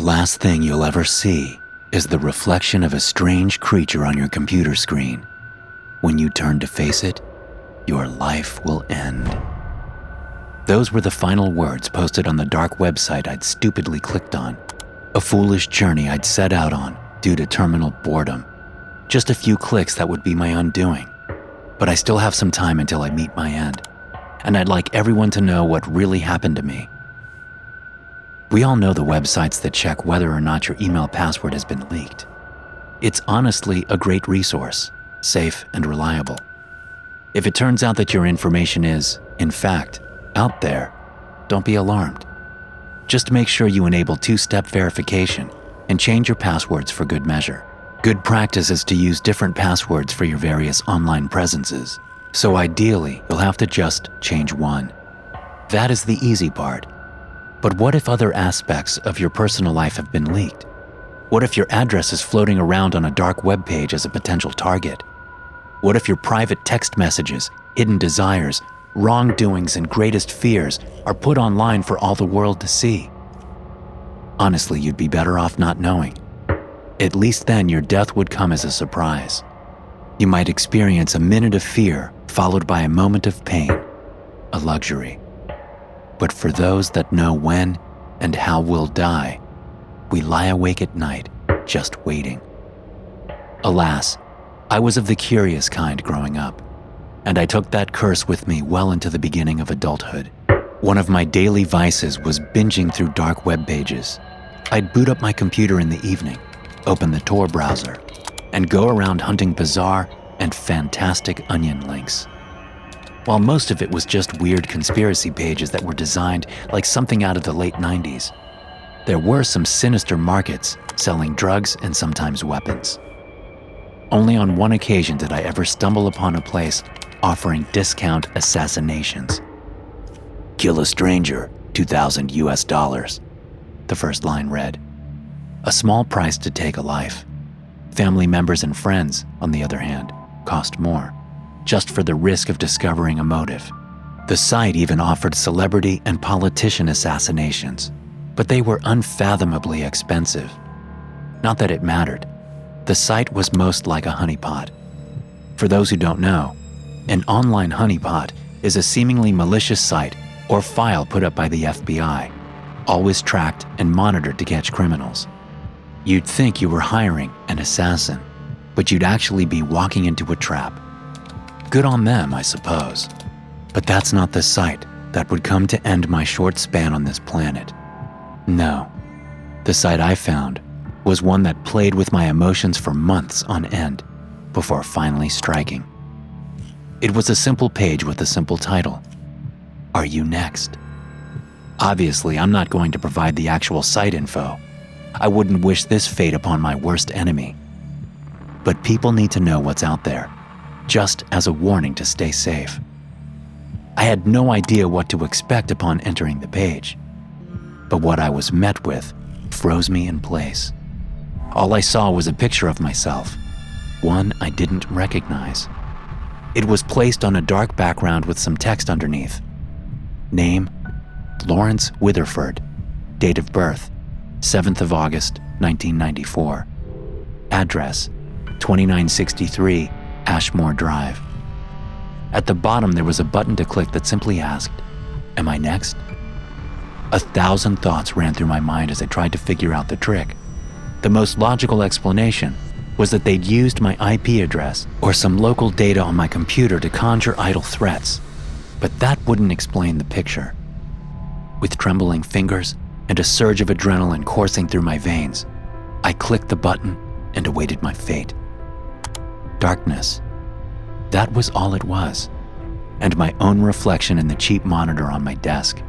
last thing you'll ever see is the reflection of a strange creature on your computer screen. When you turn to face it, your life will end. Those were the final words posted on the dark website I'd stupidly clicked on. A foolish journey I'd set out on due to terminal boredom. Just a few clicks that would be my undoing. But I still have some time until I meet my end. And I'd like everyone to know what really happened to me. We all know the websites that check whether or not your email password has been leaked. It's honestly a great resource, safe and reliable. If it turns out that your information is, in fact, out there, don't be alarmed. Just make sure you enable two step verification and change your passwords for good measure. Good practice is to use different passwords for your various online presences, so ideally, you'll have to just change one. That is the easy part. But what if other aspects of your personal life have been leaked? What if your address is floating around on a dark web page as a potential target? What if your private text messages, hidden desires, wrongdoings, and greatest fears are put online for all the world to see. Honestly, you'd be better off not knowing. At least then your death would come as a surprise. You might experience a minute of fear followed by a moment of pain, a luxury. But for those that know when and how we'll die, we lie awake at night just waiting. Alas, I was of the curious kind growing up and I took that curse with me well into the beginning of adulthood. One of my daily vices was binging through dark web pages. I'd boot up my computer in the evening, open the Tor browser, and go around hunting bizarre and fantastic onion links. While most of it was just weird conspiracy pages that were designed like something out of the late 90s, there were some sinister markets selling drugs and sometimes weapons. Only on one occasion did I ever stumble upon a place offering discount assassinations. Kill a stranger, 2,000 US dollars. The first line read. A small price to take a life. Family members and friends, on the other hand, cost more, just for the risk of discovering a motive. The site even offered celebrity and politician assassinations, but they were unfathomably expensive. Not that it mattered. The site was most like a honeypot. For those who don't know, an online honeypot is a seemingly malicious site or file put up by the FBI, always tracked and monitored to catch criminals. You'd think you were hiring an assassin, but you'd actually be walking into a trap. Good on them, I suppose. But that's not the site that would come to end my short span on this planet. No. The site I found was one that played with my emotions for months on end before finally striking. It was a simple page with a simple title Are You Next? Obviously, I'm not going to provide the actual site info. I wouldn't wish this fate upon my worst enemy. But people need to know what's out there, just as a warning to stay safe. I had no idea what to expect upon entering the page, but what I was met with froze me in place. All I saw was a picture of myself, one I didn't recognize. It was placed on a dark background with some text underneath. Name Lawrence Witherford. Date of birth 7th of August, 1994. Address 2963 Ashmore Drive. At the bottom, there was a button to click that simply asked, Am I next? A thousand thoughts ran through my mind as I tried to figure out the trick. The most logical explanation was that they'd used my IP address or some local data on my computer to conjure idle threats. But that wouldn't explain the picture. With trembling fingers and a surge of adrenaline coursing through my veins, I clicked the button and awaited my fate. Darkness. That was all it was, and my own reflection in the cheap monitor on my desk.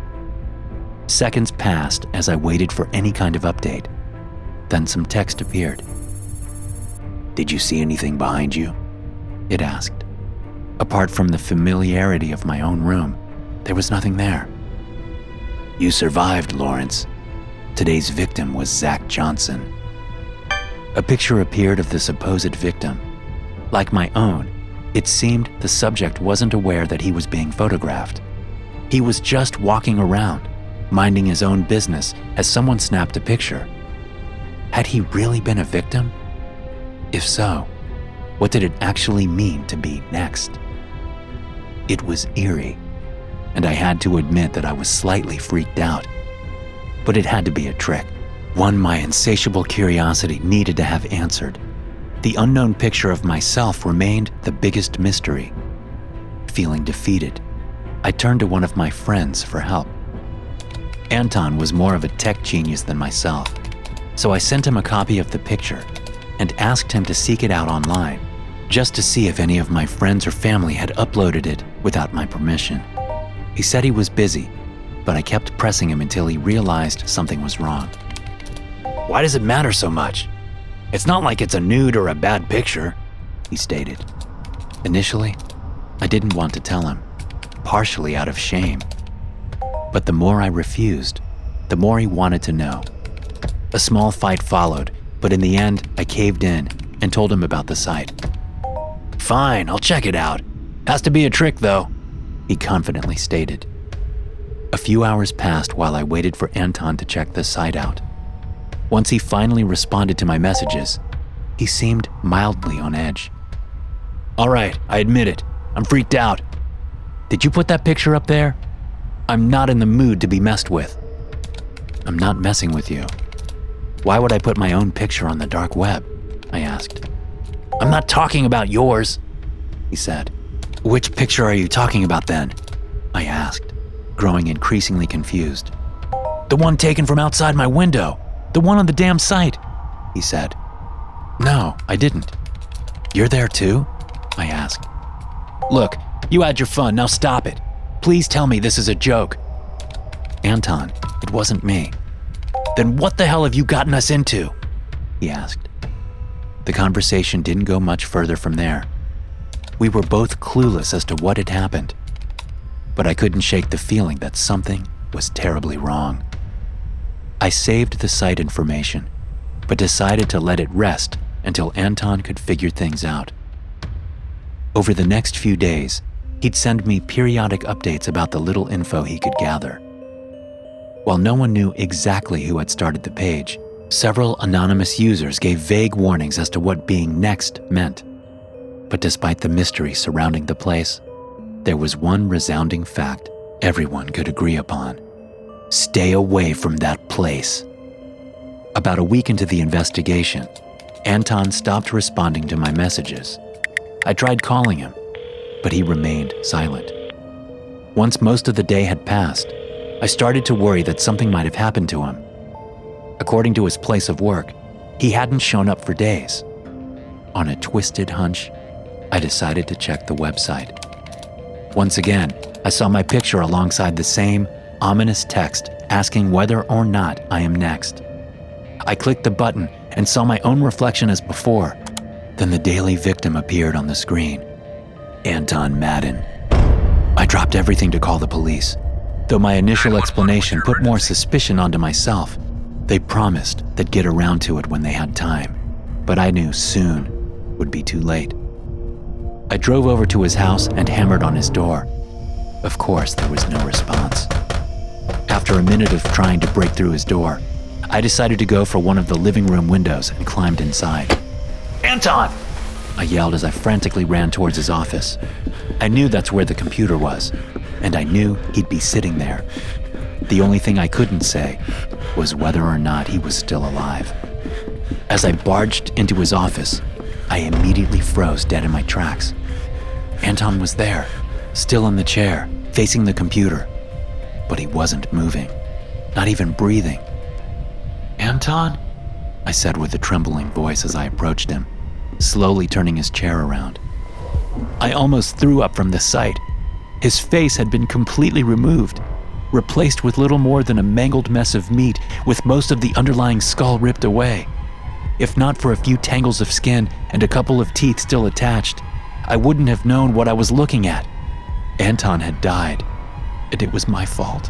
Seconds passed as I waited for any kind of update. Then some text appeared. Did you see anything behind you? It asked. Apart from the familiarity of my own room, there was nothing there. You survived, Lawrence. Today's victim was Zach Johnson. A picture appeared of the supposed victim. Like my own, it seemed the subject wasn't aware that he was being photographed. He was just walking around, minding his own business as someone snapped a picture. Had he really been a victim? If so, what did it actually mean to be next? It was eerie, and I had to admit that I was slightly freaked out. But it had to be a trick, one my insatiable curiosity needed to have answered. The unknown picture of myself remained the biggest mystery. Feeling defeated, I turned to one of my friends for help. Anton was more of a tech genius than myself, so I sent him a copy of the picture and asked him to seek it out online, just to see if any of my friends or family had uploaded it without my permission. He said he was busy, but I kept pressing him until he realized something was wrong. Why does it matter so much? It's not like it's a nude or a bad picture, he stated. Initially, I didn't want to tell him, partially out of shame. But the more I refused, the more he wanted to know. A small fight followed, but in the end, I caved in and told him about the site. Fine, I'll check it out. Has to be a trick, though, he confidently stated. A few hours passed while I waited for Anton to check the site out. Once he finally responded to my messages, he seemed mildly on edge. All right, I admit it. I'm freaked out. Did you put that picture up there? I'm not in the mood to be messed with. I'm not messing with you. Why would I put my own picture on the dark web? I asked. I'm not talking about yours, he said. Which picture are you talking about then? I asked, growing increasingly confused. The one taken from outside my window, the one on the damn site, he said. No, I didn't. You're there too? I asked. Look, you had your fun, now stop it. Please tell me this is a joke. Anton, it wasn't me. Then what the hell have you gotten us into? He asked. The conversation didn't go much further from there. We were both clueless as to what had happened, but I couldn't shake the feeling that something was terribly wrong. I saved the site information, but decided to let it rest until Anton could figure things out. Over the next few days, he'd send me periodic updates about the little info he could gather. While no one knew exactly who had started the page, several anonymous users gave vague warnings as to what being next meant. But despite the mystery surrounding the place, there was one resounding fact everyone could agree upon stay away from that place. About a week into the investigation, Anton stopped responding to my messages. I tried calling him, but he remained silent. Once most of the day had passed, I started to worry that something might have happened to him. According to his place of work, he hadn't shown up for days. On a twisted hunch, I decided to check the website. Once again, I saw my picture alongside the same ominous text asking whether or not I am next. I clicked the button and saw my own reflection as before. Then the daily victim appeared on the screen Anton Madden. I dropped everything to call the police. Though my initial explanation put more suspicion onto myself, they promised they'd get around to it when they had time, but I knew soon would be too late. I drove over to his house and hammered on his door. Of course, there was no response. After a minute of trying to break through his door, I decided to go for one of the living room windows and climbed inside. Anton! I yelled as I frantically ran towards his office. I knew that's where the computer was, and I knew he'd be sitting there. The only thing I couldn't say was whether or not he was still alive. As I barged into his office, I immediately froze dead in my tracks. Anton was there, still in the chair, facing the computer, but he wasn't moving, not even breathing. Anton? I said with a trembling voice as I approached him, slowly turning his chair around. I almost threw up from the sight his face had been completely removed, replaced with little more than a mangled mess of meat, with most of the underlying skull ripped away. If not for a few tangles of skin and a couple of teeth still attached, I wouldn't have known what I was looking at. Anton had died, and it was my fault.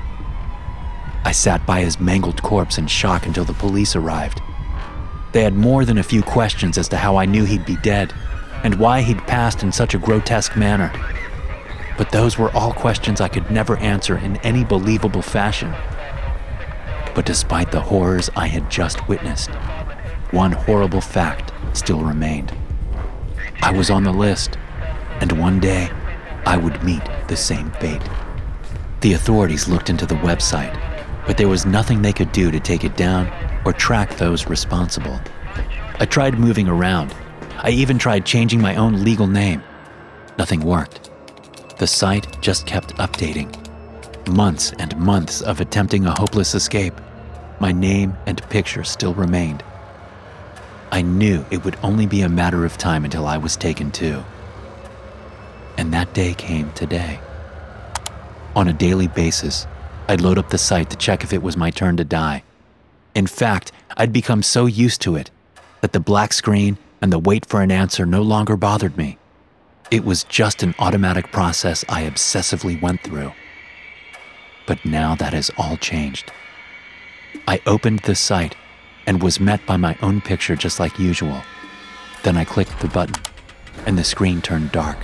I sat by his mangled corpse in shock until the police arrived. They had more than a few questions as to how I knew he'd be dead, and why he'd passed in such a grotesque manner but those were all questions I could never answer in any believable fashion. But despite the horrors I had just witnessed, one horrible fact still remained. I was on the list, and one day I would meet the same fate. The authorities looked into the website, but there was nothing they could do to take it down or track those responsible. I tried moving around. I even tried changing my own legal name. Nothing worked. The site just kept updating. Months and months of attempting a hopeless escape, my name and picture still remained. I knew it would only be a matter of time until I was taken too. And that day came today. On a daily basis, I'd load up the site to check if it was my turn to die. In fact, I'd become so used to it that the black screen and the wait for an answer no longer bothered me. It was just an automatic process I obsessively went through. But now that has all changed. I opened the site and was met by my own picture just like usual. Then I clicked the button, and the screen turned dark.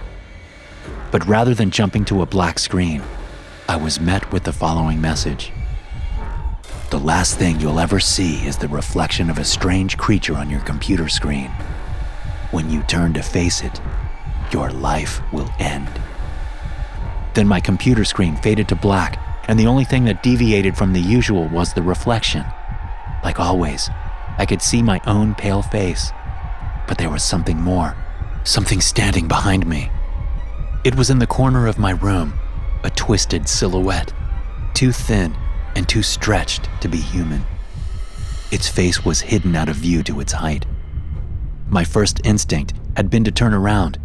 But rather than jumping to a black screen, I was met with the following message The last thing you'll ever see is the reflection of a strange creature on your computer screen. When you turn to face it, your life will end. Then my computer screen faded to black, and the only thing that deviated from the usual was the reflection. Like always, I could see my own pale face, but there was something more, something standing behind me. It was in the corner of my room, a twisted silhouette, too thin and too stretched to be human. Its face was hidden out of view to its height. My first instinct had been to turn around,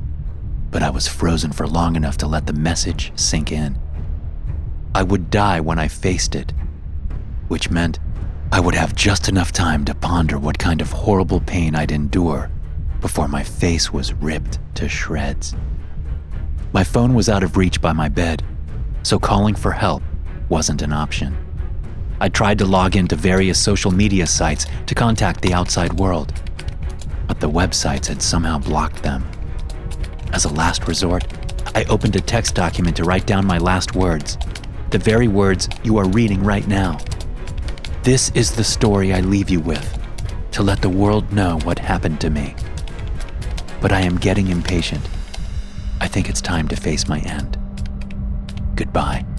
but I was frozen for long enough to let the message sink in. I would die when I faced it, which meant I would have just enough time to ponder what kind of horrible pain I'd endure before my face was ripped to shreds. My phone was out of reach by my bed, so calling for help wasn't an option. I tried to log into various social media sites to contact the outside world, but the websites had somehow blocked them. As a last resort, I opened a text document to write down my last words, the very words you are reading right now. This is the story I leave you with, to let the world know what happened to me. But I am getting impatient. I think it's time to face my end. Goodbye.